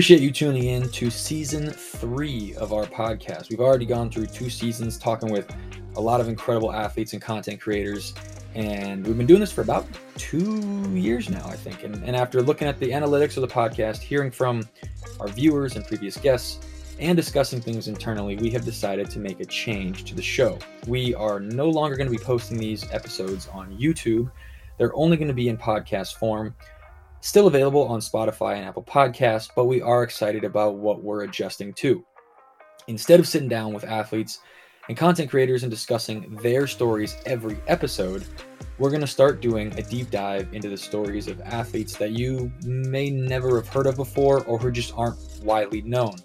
Appreciate you tuning in to season three of our podcast. We've already gone through two seasons talking with a lot of incredible athletes and content creators. And we've been doing this for about two years now, I think. And, and after looking at the analytics of the podcast, hearing from our viewers and previous guests, and discussing things internally, we have decided to make a change to the show. We are no longer going to be posting these episodes on YouTube, they're only going to be in podcast form. Still available on Spotify and Apple Podcasts, but we are excited about what we're adjusting to. Instead of sitting down with athletes and content creators and discussing their stories every episode, we're going to start doing a deep dive into the stories of athletes that you may never have heard of before or who just aren't widely known,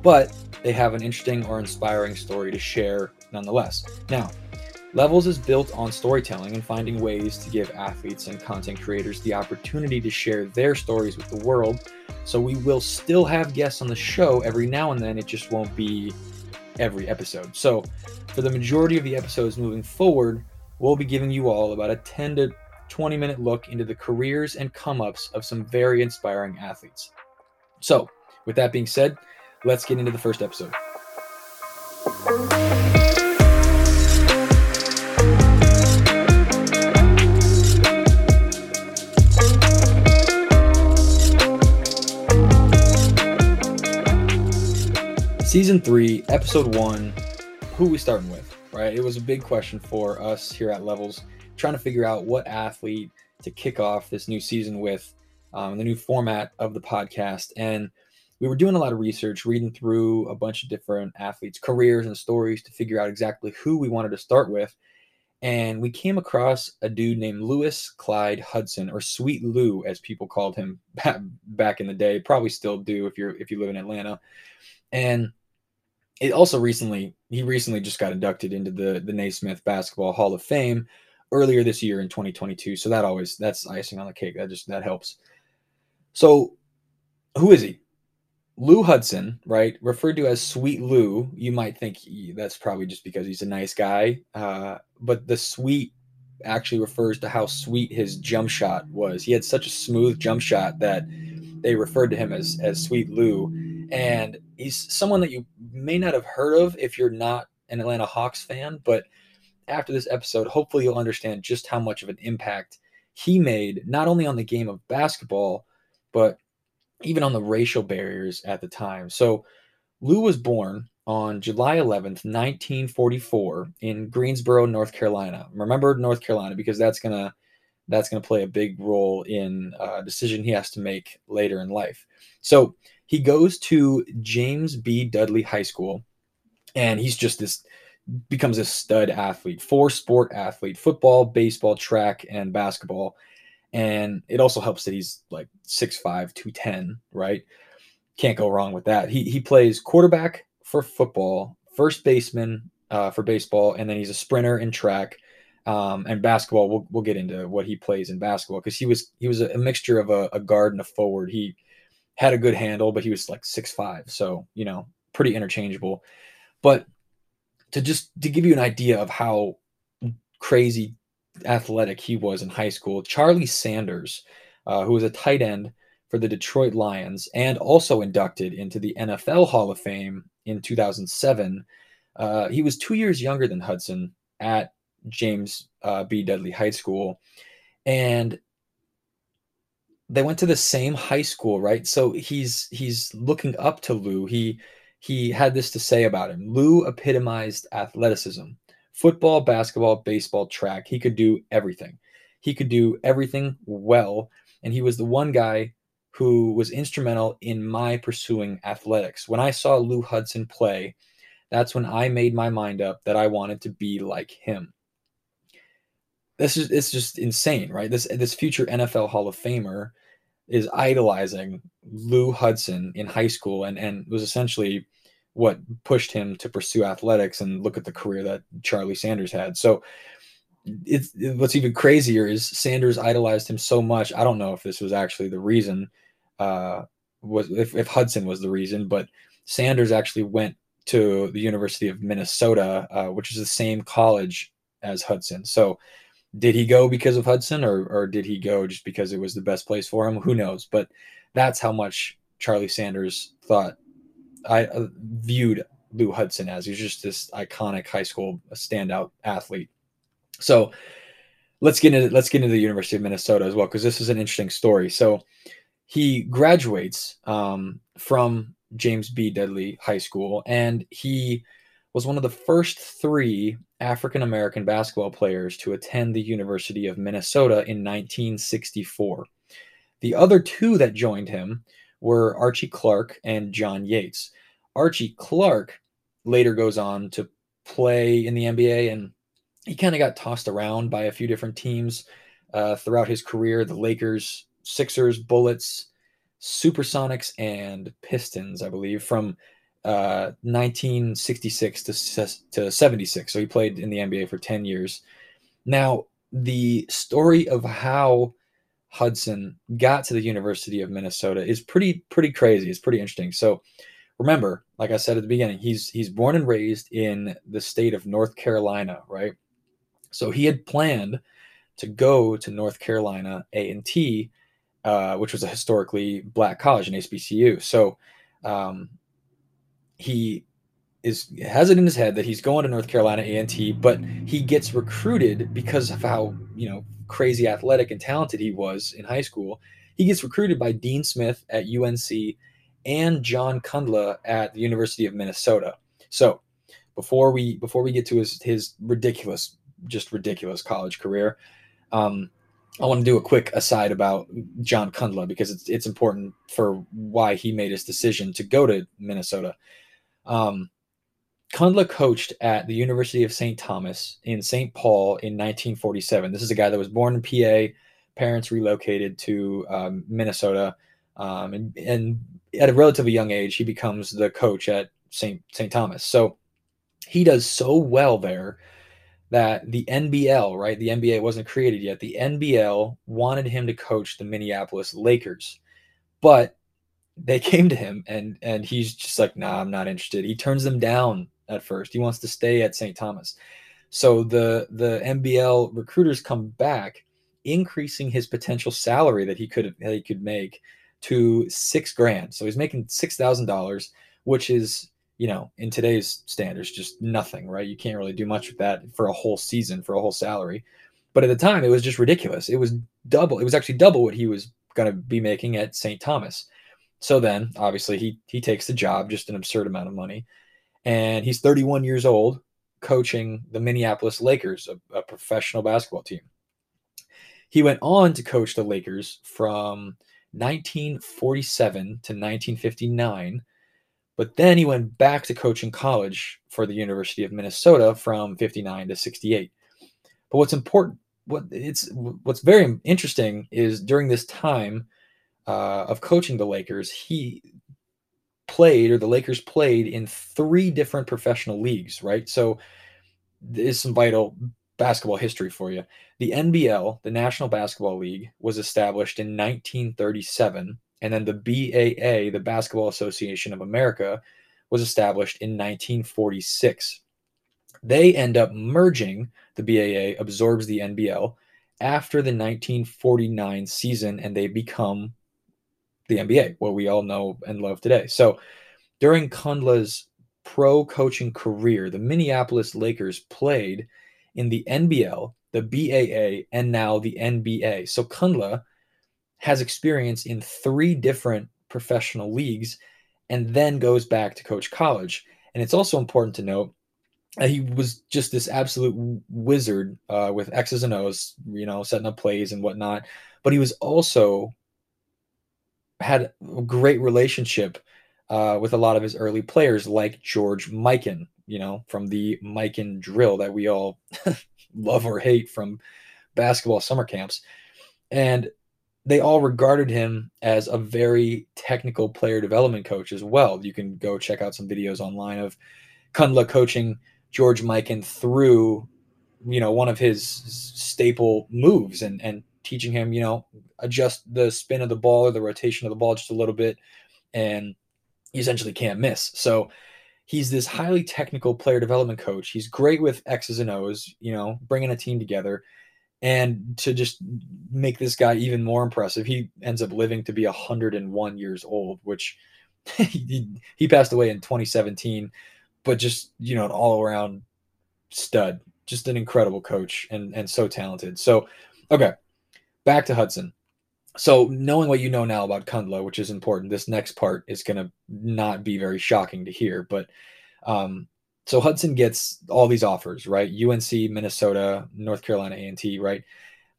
but they have an interesting or inspiring story to share nonetheless. Now, Levels is built on storytelling and finding ways to give athletes and content creators the opportunity to share their stories with the world. So we will still have guests on the show every now and then, it just won't be every episode. So for the majority of the episodes moving forward, we'll be giving you all about a 10 to 20 minute look into the careers and come ups of some very inspiring athletes. So, with that being said, let's get into the first episode. Season three, episode one. Who we starting with? Right, it was a big question for us here at Levels, trying to figure out what athlete to kick off this new season with, um, the new format of the podcast, and we were doing a lot of research, reading through a bunch of different athletes' careers and stories to figure out exactly who we wanted to start with. And we came across a dude named Louis Clyde Hudson, or Sweet Lou, as people called him back in the day. Probably still do if you're if you live in Atlanta. And it also recently he recently just got inducted into the the Naismith Basketball Hall of Fame earlier this year in 2022. So that always that's icing on the cake. That just that helps. So who is he? Lou Hudson, right? Referred to as Sweet Lou. You might think that's probably just because he's a nice guy, uh, but the sweet actually refers to how sweet his jump shot was. He had such a smooth jump shot that they referred to him as as Sweet Lou, and he's someone that you may not have heard of if you're not an Atlanta Hawks fan, but after this episode, hopefully you'll understand just how much of an impact he made, not only on the game of basketball, but even on the racial barriers at the time. So Lou was born on July 11th, 1944 in Greensboro, North Carolina. Remember North Carolina because that's going to that's going to play a big role in a decision he has to make later in life. So he goes to James B. Dudley High School, and he's just this becomes a stud athlete, four sport athlete, football, baseball, track, and basketball. And it also helps that he's like 6'5, 210, right? Can't go wrong with that. He he plays quarterback for football, first baseman uh, for baseball, and then he's a sprinter in track. Um, and basketball, we'll, we'll get into what he plays in basketball because he was he was a, mixture of a, a guard and a forward. He had a good handle, but he was like six five, so you know, pretty interchangeable. But to just to give you an idea of how crazy athletic he was in high school, Charlie Sanders, uh, who was a tight end for the Detroit Lions and also inducted into the NFL Hall of Fame in 2007. Uh, he was two years younger than Hudson at James uh, B. Dudley High School. And they went to the same high school, right? So he's he's looking up to Lou. He he had this to say about him. Lou epitomized athleticism. Football, basketball, baseball, track. He could do everything. He could do everything well, and he was the one guy who was instrumental in my pursuing athletics. When I saw Lou Hudson play, that's when I made my mind up that I wanted to be like him. This is it's just insane, right? This this future NFL Hall of Famer is idolizing Lou Hudson in high school and and was essentially what pushed him to pursue athletics and look at the career that Charlie Sanders had. So it's what's even crazier is Sanders idolized him so much. I don't know if this was actually the reason, uh, was if, if Hudson was the reason, but Sanders actually went to the University of Minnesota, uh, which is the same college as Hudson. So Did he go because of Hudson or, or did he go just because it was the best place for him? Who knows? But that's how much Charlie Sanders thought I uh, viewed Lou Hudson as. He's just this iconic high school standout athlete. So let's get into let's get into the University of Minnesota as well because this is an interesting story. So he graduates um, from James B. Dudley High School, and he was one of the first three African American basketball players to attend the University of Minnesota in 1964. The other two that joined him were Archie Clark and John Yates. Archie Clark later goes on to play in the NBA and he kind of got tossed around by a few different teams uh, throughout his career the Lakers, Sixers, Bullets, Supersonics, and Pistons, I believe, from uh, 1966 to, to 76. So he played in the NBA for 10 years. Now, the story of how Hudson got to the University of Minnesota is pretty pretty crazy. It's pretty interesting. So remember, like I said at the beginning, he's he's born and raised in the state of North Carolina, right? So he had planned to go to North Carolina A and T, uh, which was a historically black college, an HBCU. So um, he is has it in his head that he's going to North Carolina A and T, but he gets recruited because of how you know crazy athletic and talented he was in high school. He gets recruited by Dean Smith at UNC and John Kundla at the University of Minnesota. So before we before we get to his his ridiculous, just ridiculous college career, um, I want to do a quick aside about John Kundla because it's it's important for why he made his decision to go to Minnesota. Um, Kundla coached at the University of St. Thomas in St. Paul in 1947. This is a guy that was born in PA. Parents relocated to um, Minnesota, um, and, and at a relatively young age, he becomes the coach at St. St. Thomas. So he does so well there that the NBL, right? The NBA wasn't created yet. The NBL wanted him to coach the Minneapolis Lakers, but they came to him and and he's just like, nah, I'm not interested. He turns them down at first. He wants to stay at St. Thomas. So the the NBL recruiters come back, increasing his potential salary that he could that he could make to six grand. So he's making six thousand dollars, which is you know in today's standards just nothing, right? You can't really do much with that for a whole season for a whole salary. But at the time, it was just ridiculous. It was double. It was actually double what he was going to be making at St. Thomas. So then, obviously, he he takes the job, just an absurd amount of money and he's 31 years old, coaching the Minneapolis Lakers, a, a professional basketball team. He went on to coach the Lakers from 1947 to 1959, but then he went back to coaching college for the University of Minnesota from 59 to 68. But what's important, what it's what's very interesting is during this time uh, of coaching the Lakers, he played or the Lakers played in three different professional leagues, right? So this is some vital basketball history for you. The NBL, the National Basketball League, was established in 1937, and then the BAA, the Basketball Association of America, was established in 1946. They end up merging, the BAA absorbs the NBL after the 1949 season, and they become the NBA, what we all know and love today. So during Kundla's pro coaching career, the Minneapolis Lakers played in the NBL, the BAA, and now the NBA. So Kundla has experience in three different professional leagues and then goes back to coach college. And it's also important to note that he was just this absolute wizard uh, with X's and O's, you know, setting up plays and whatnot. But he was also had a great relationship uh, with a lot of his early players, like George Mikan, you know, from the Mikan drill that we all love or hate from basketball summer camps. And they all regarded him as a very technical player development coach as well. You can go check out some videos online of Kundla coaching George Mikan through, you know, one of his staple moves and and teaching him, you know, adjust the spin of the ball or the rotation of the ball just a little bit, and he essentially can't miss. So he's this highly technical player development coach. He's great with X's and O's, you know, bringing a team together. And to just make this guy even more impressive, he ends up living to be 101 years old, which he, he passed away in 2017, but just, you know, an all around stud, just an incredible coach and, and so talented. So, okay, back to Hudson. So, knowing what you know now about Kundla, which is important, this next part is going to not be very shocking to hear. But um, so Hudson gets all these offers, right? UNC, Minnesota, North Carolina A&T, right?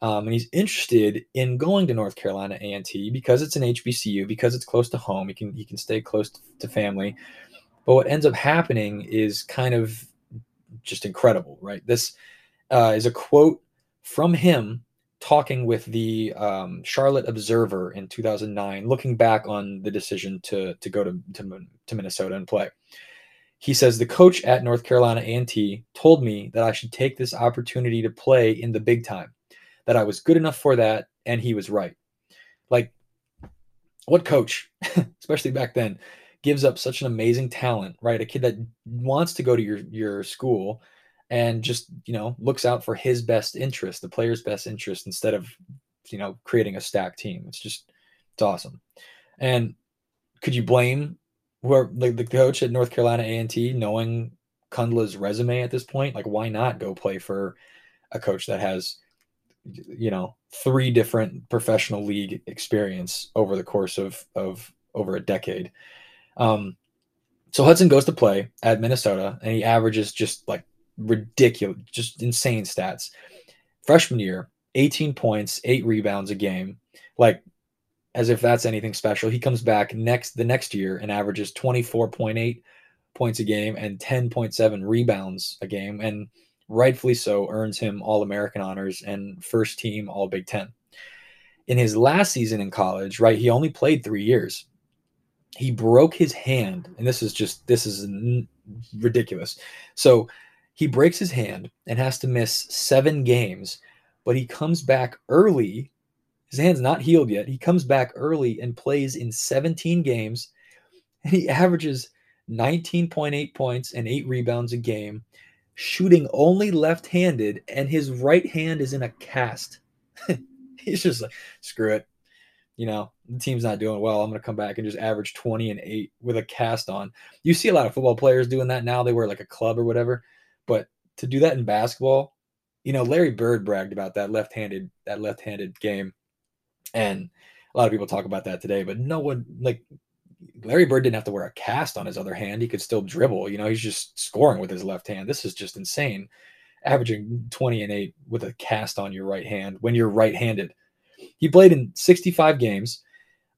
Um, and he's interested in going to North Carolina A&T because it's an HBCU, because it's close to home. He can he can stay close to family. But what ends up happening is kind of just incredible, right? This uh, is a quote from him talking with the um, Charlotte Observer in 2009, looking back on the decision to to go to, to, to Minnesota and play. He says the coach at North Carolina A&T told me that I should take this opportunity to play in the big time, that I was good enough for that, and he was right. Like, what coach, especially back then, gives up such an amazing talent, right? A kid that wants to go to your your school and just you know looks out for his best interest, the player's best interest, instead of you know creating a stack team. It's just it's awesome. And could you blame whoever like the coach at North Carolina A and T, knowing Kundla's resume at this point, like why not go play for a coach that has you know three different professional league experience over the course of of over a decade. Um, so Hudson goes to play at Minnesota and he averages just like ridiculous, just insane stats. Freshman year, 18 points, eight rebounds a game. Like as if that's anything special. He comes back next the next year and averages 24.8 points a game and 10.7 rebounds a game, and rightfully so earns him All American honors and first team All Big Ten. In his last season in college, right, he only played three years. He broke his hand, and this is just this is ridiculous. So he breaks his hand and has to miss seven games, but he comes back early his hand's not healed yet. He comes back early and plays in 17 games, and he averages 19.8 points and eight rebounds a game, shooting only left handed, and his right hand is in a cast. He's just like, screw it. You know, the team's not doing well. I'm going to come back and just average 20 and 8 with a cast on. You see a lot of football players doing that now. They wear like a club or whatever. But to do that in basketball, you know, Larry Bird bragged about that left-handed that left-handed game and a lot of people talk about that today, but no one like Larry Bird didn't have to wear a cast on his other hand. He could still dribble. You know, he's just scoring with his left hand. This is just insane. Averaging 20 and 8 with a cast on your right hand when you're right handed. He played in 65 games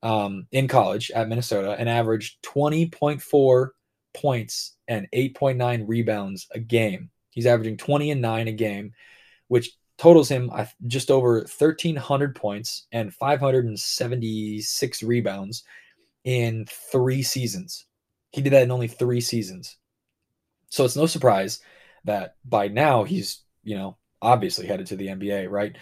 um, in college at Minnesota and averaged 20.4 points and 8.9 rebounds a game. He's averaging 20 and 9 a game, which totals him just over 1,300 points and 576 rebounds in three seasons. He did that in only three seasons. So it's no surprise that by now he's, you know, obviously headed to the NBA, right?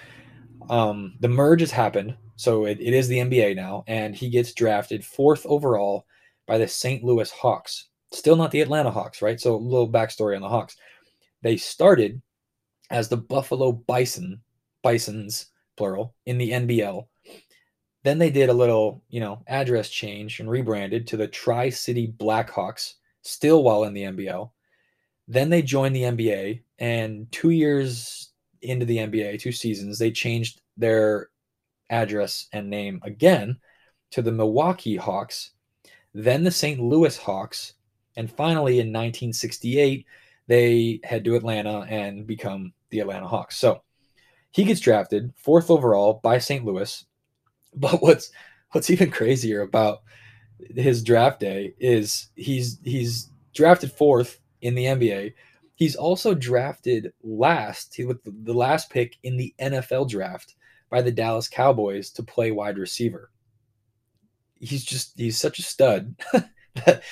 Um, the merge has happened. So it, it is the NBA now. And he gets drafted fourth overall by the St. Louis Hawks. Still not the Atlanta Hawks, right? So a little backstory on the Hawks. They started as the Buffalo Bison, Bisons plural, in the NBL. Then they did a little, you know, address change and rebranded to the Tri City Blackhawks, still while in the NBL. Then they joined the NBA, and two years into the NBA, two seasons, they changed their address and name again to the Milwaukee Hawks, then the St. Louis Hawks, and finally in 1968, they head to Atlanta and become the Atlanta Hawks. So he gets drafted fourth overall by St. Louis. But what's what's even crazier about his draft day is he's he's drafted fourth in the NBA. He's also drafted last with the last pick in the NFL draft by the Dallas Cowboys to play wide receiver. He's just he's such a stud that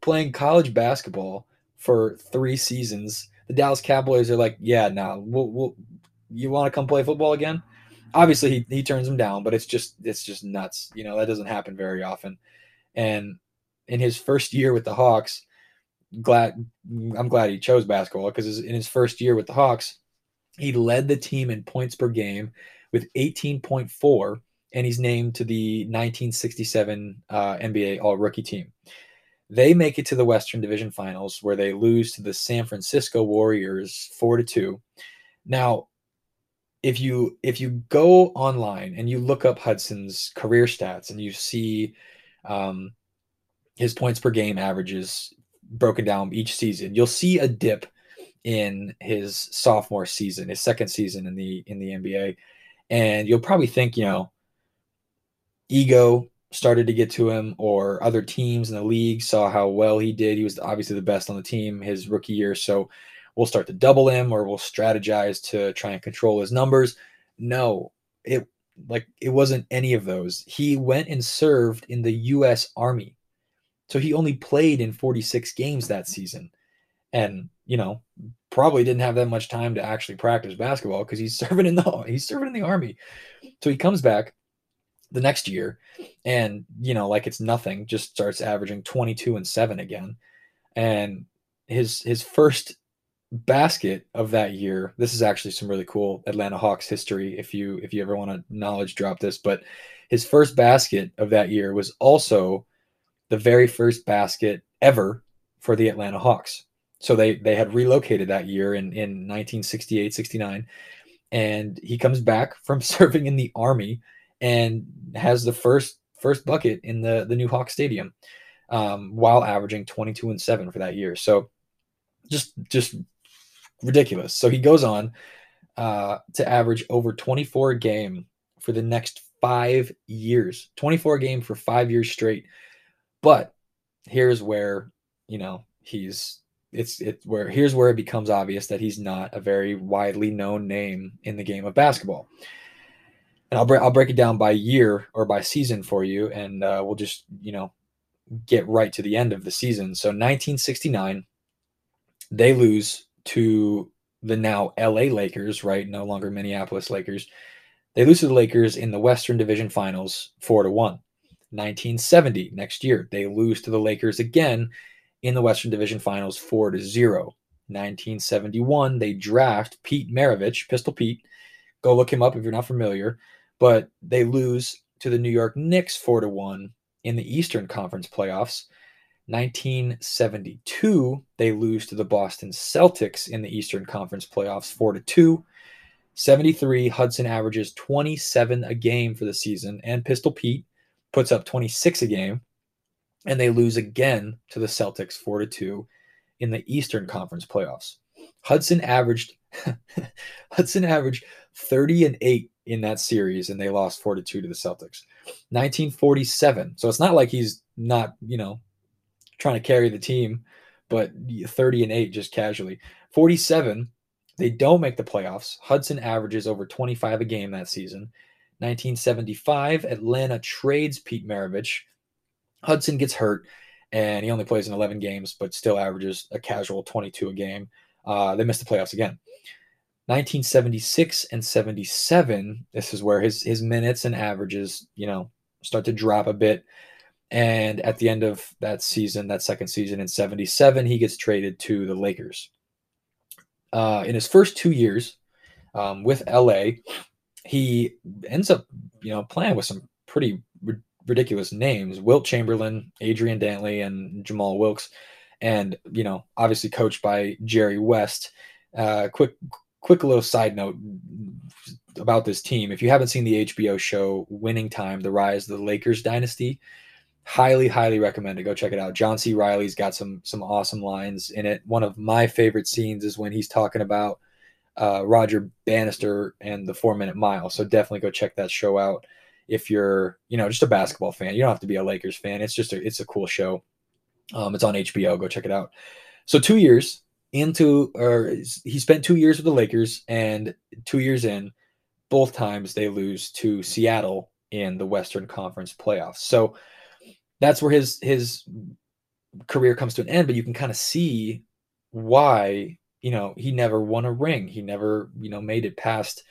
playing college basketball for three seasons the Dallas Cowboys are like, yeah, now nah, we'll, we'll, you want to come play football again? Obviously, he, he turns them down, but it's just it's just nuts. You know that doesn't happen very often. And in his first year with the Hawks, glad I'm glad he chose basketball because in his first year with the Hawks, He led the team in points per game with 18.4, and he's named to the 1967 uh, NBA All Rookie team. They make it to the Western Division Finals where they lose to the San Francisco Warriors 4 to 2. Now, if you if you go online and you look up Hudson's career stats and you see um, his points per game averages broken down each season, you'll see a dip in his sophomore season, his second season in the in the NBA, and you'll probably think, you know, ego started to get to him, or other teams in the league saw how well he did. He was obviously the best on the team his rookie year. So we'll start to double him or we'll strategize to try and control his numbers. No, it like it wasn't any of those. He went and served in the US Army. So he only played in 46 games that season. And, you know, probably didn't have that much time to actually practice basketball because he's serving in the he's serving in the army. So he comes back the next year and you know like it's nothing just starts averaging 22 and 7 again. And his his first basket of that year this is actually some really cool atlanta hawks history if you if you ever want to knowledge drop this but his first basket of that year was also the very first basket ever for the atlanta hawks. So they they had relocated that year in in 1968 69 and he comes back from serving in the army and has the first first bucket in the the new Hawk Stadium, um, while averaging 22 and seven for that year. So just just ridiculous. So he goes on uh, to average over 24 a game for the next five years, 24 a game for five years straight. But here's where you know he's it's it where here's where it becomes obvious that he's not a very widely known name in the game of basketball and I'll break I'll break it down by year or by season for you, and uh, we'll just you know get right to the end of the season. So 1969, they lose to the now LA Lakers, right? No longer Minneapolis Lakers. They lose to the Lakers in the Western Division Finals, four to one. 1970, next year, they lose to the Lakers again in the Western Division Finals, four to zero. 1971, they draft Pete Maravich, Pistol Pete. Go look him up if you're not familiar but they lose to the New York Knicks 4 to 1 in the Eastern Conference playoffs. 1972, they lose to the Boston Celtics in the Eastern Conference playoffs 4 to 2. 73, Hudson averages 27 a game for the season, and Pistol Pete puts up 26 a game, and they lose again to the Celtics 4 to 2 in the Eastern Conference playoffs. Hudson averaged Hudson averaged 30 and 8 in that series, and they lost 4 to 2 to the Celtics. 1947. So it's not like he's not, you know, trying to carry the team, but 30 and 8 just casually. 47. They don't make the playoffs. Hudson averages over 25 a game that season. 1975, Atlanta trades Pete Maravich. Hudson gets hurt and he only plays in 11 games, but still averages a casual 22 a game. Uh, they miss the playoffs again. 1976 and 77, this is where his his minutes and averages, you know, start to drop a bit. And at the end of that season, that second season in 77, he gets traded to the Lakers. Uh, in his first two years um, with LA, he ends up, you know, playing with some pretty ri- ridiculous names: Wilt Chamberlain, Adrian Dantley, and Jamal Wilkes, and you know, obviously coached by Jerry West. Uh, quick quick little side note about this team. If you haven't seen the HBO show Winning Time, The Rise of the Lakers Dynasty, highly, highly recommend it. Go check it out. John C. Reilly's got some some awesome lines in it. One of my favorite scenes is when he's talking about uh, Roger Bannister and the Four Minute Mile. So definitely go check that show out if you're you know just a basketball fan. You don't have to be a Lakers fan. It's just a, it's a cool show. Um, it's on HBO. Go check it out. So two years into or he spent two years with the Lakers, and two years in, both times they lose to Seattle in the Western Conference playoffs. So that's where his his career comes to an end. But you can kind of see why you know he never won a ring. He never you know made it past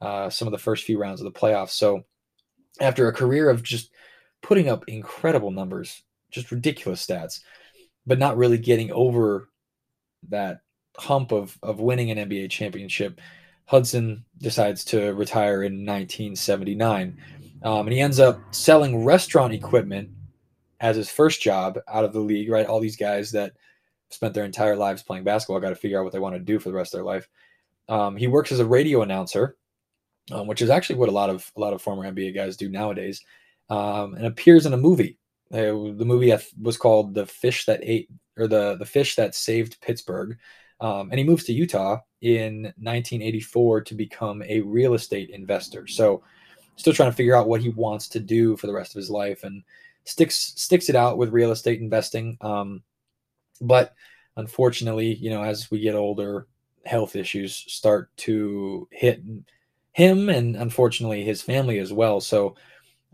uh, some of the first few rounds of the playoffs. So after a career of just putting up incredible numbers, just ridiculous stats, but not really getting over that hump of of winning an NBA championship. Hudson decides to retire in 1979. Um, and he ends up selling restaurant equipment as his first job out of the league, right? All these guys that spent their entire lives playing basketball got to figure out what they want to do for the rest of their life. Um, he works as a radio announcer, um, which is actually what a lot of a lot of former NBA guys do nowadays, um, and appears in a movie. Uh, the movie was called "The Fish That Ate" or the the Fish That Saved Pittsburgh. Um, and he moves to Utah in 1984 to become a real estate investor. So, still trying to figure out what he wants to do for the rest of his life, and sticks sticks it out with real estate investing. Um, but unfortunately, you know, as we get older, health issues start to hit him, and unfortunately, his family as well. So,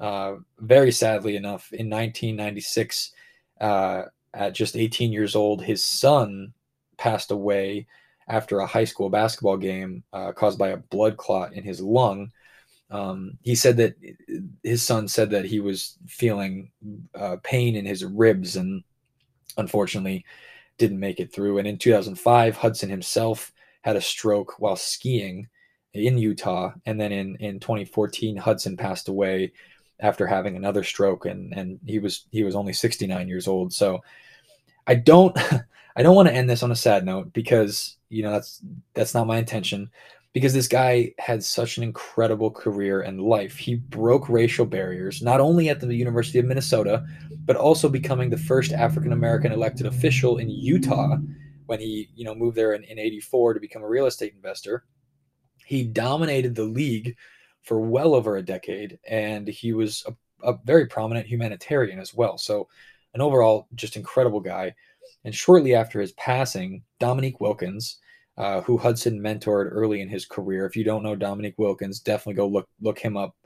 uh, very sadly enough, in 1996. Uh, at just 18 years old, his son passed away after a high school basketball game uh, caused by a blood clot in his lung. Um, he said that his son said that he was feeling uh, pain in his ribs and unfortunately didn't make it through. And in 2005, Hudson himself had a stroke while skiing in Utah. And then in, in 2014, Hudson passed away after having another stroke and, and he was, he was only 69 years old. So I don't, I don't want to end this on a sad note because you know that's that's not my intention. Because this guy had such an incredible career and life. He broke racial barriers, not only at the University of Minnesota, but also becoming the first African American elected official in Utah when he, you know, moved there in, in 84 to become a real estate investor. He dominated the league for well over a decade, and he was a, a very prominent humanitarian as well. So, an overall just incredible guy. And shortly after his passing, Dominique Wilkins, uh, who Hudson mentored early in his career, if you don't know Dominique Wilkins, definitely go look look him up.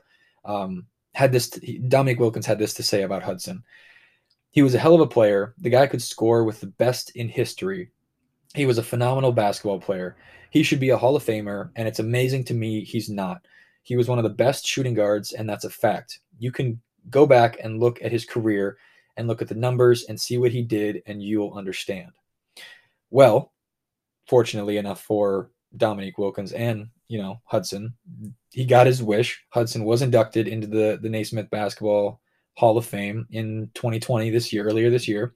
Um, had this Dominique Wilkins had this to say about Hudson. He was a hell of a player. The guy could score with the best in history. He was a phenomenal basketball player. He should be a Hall of Famer, and it's amazing to me he's not. He was one of the best shooting guards, and that's a fact. You can go back and look at his career and look at the numbers and see what he did, and you'll understand. Well, fortunately enough for Dominique Wilkins and you know Hudson, he got his wish. Hudson was inducted into the the Naismith Basketball Hall of Fame in 2020 this year, earlier this year.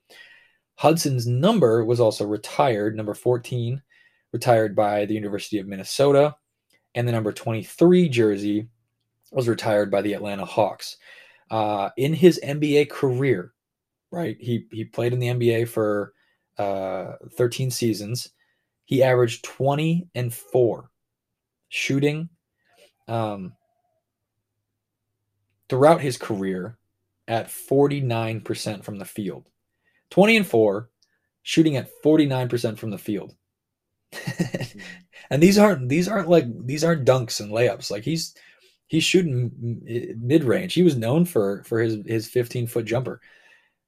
Hudson's number was also retired, number 14, retired by the University of Minnesota, and the number 23 jersey was retired by the Atlanta Hawks. Uh, in his NBA career, right? He he played in the NBA for uh, 13 seasons. He averaged 20 and 4 shooting um, throughout his career at 49% from the field. 20 and 4 shooting at 49% from the field. and these aren't these aren't like these aren't dunks and layups. Like he's he's shooting mid range. He was known for for his his 15 foot jumper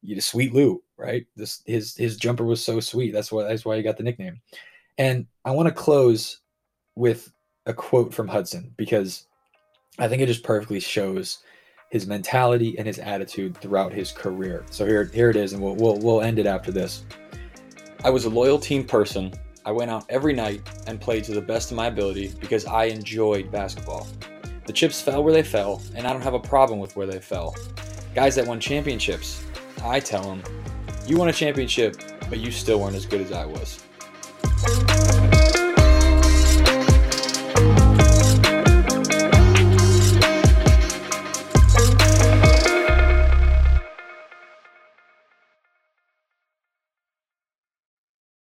you sweet Lou, right? This his his jumper was so sweet. That's why that's why he got the nickname. And I want to close with a quote from Hudson because I think it just perfectly shows his mentality and his attitude throughout his career. So here here it is, and we'll we'll, we'll end it after this. I was a loyal team person. I went out every night and played to the best of my ability because I enjoyed basketball. The chips fell where they fell, and I don't have a problem with where they fell. Guys that won championships, I tell them, you won a championship, but you still weren't as good as I was.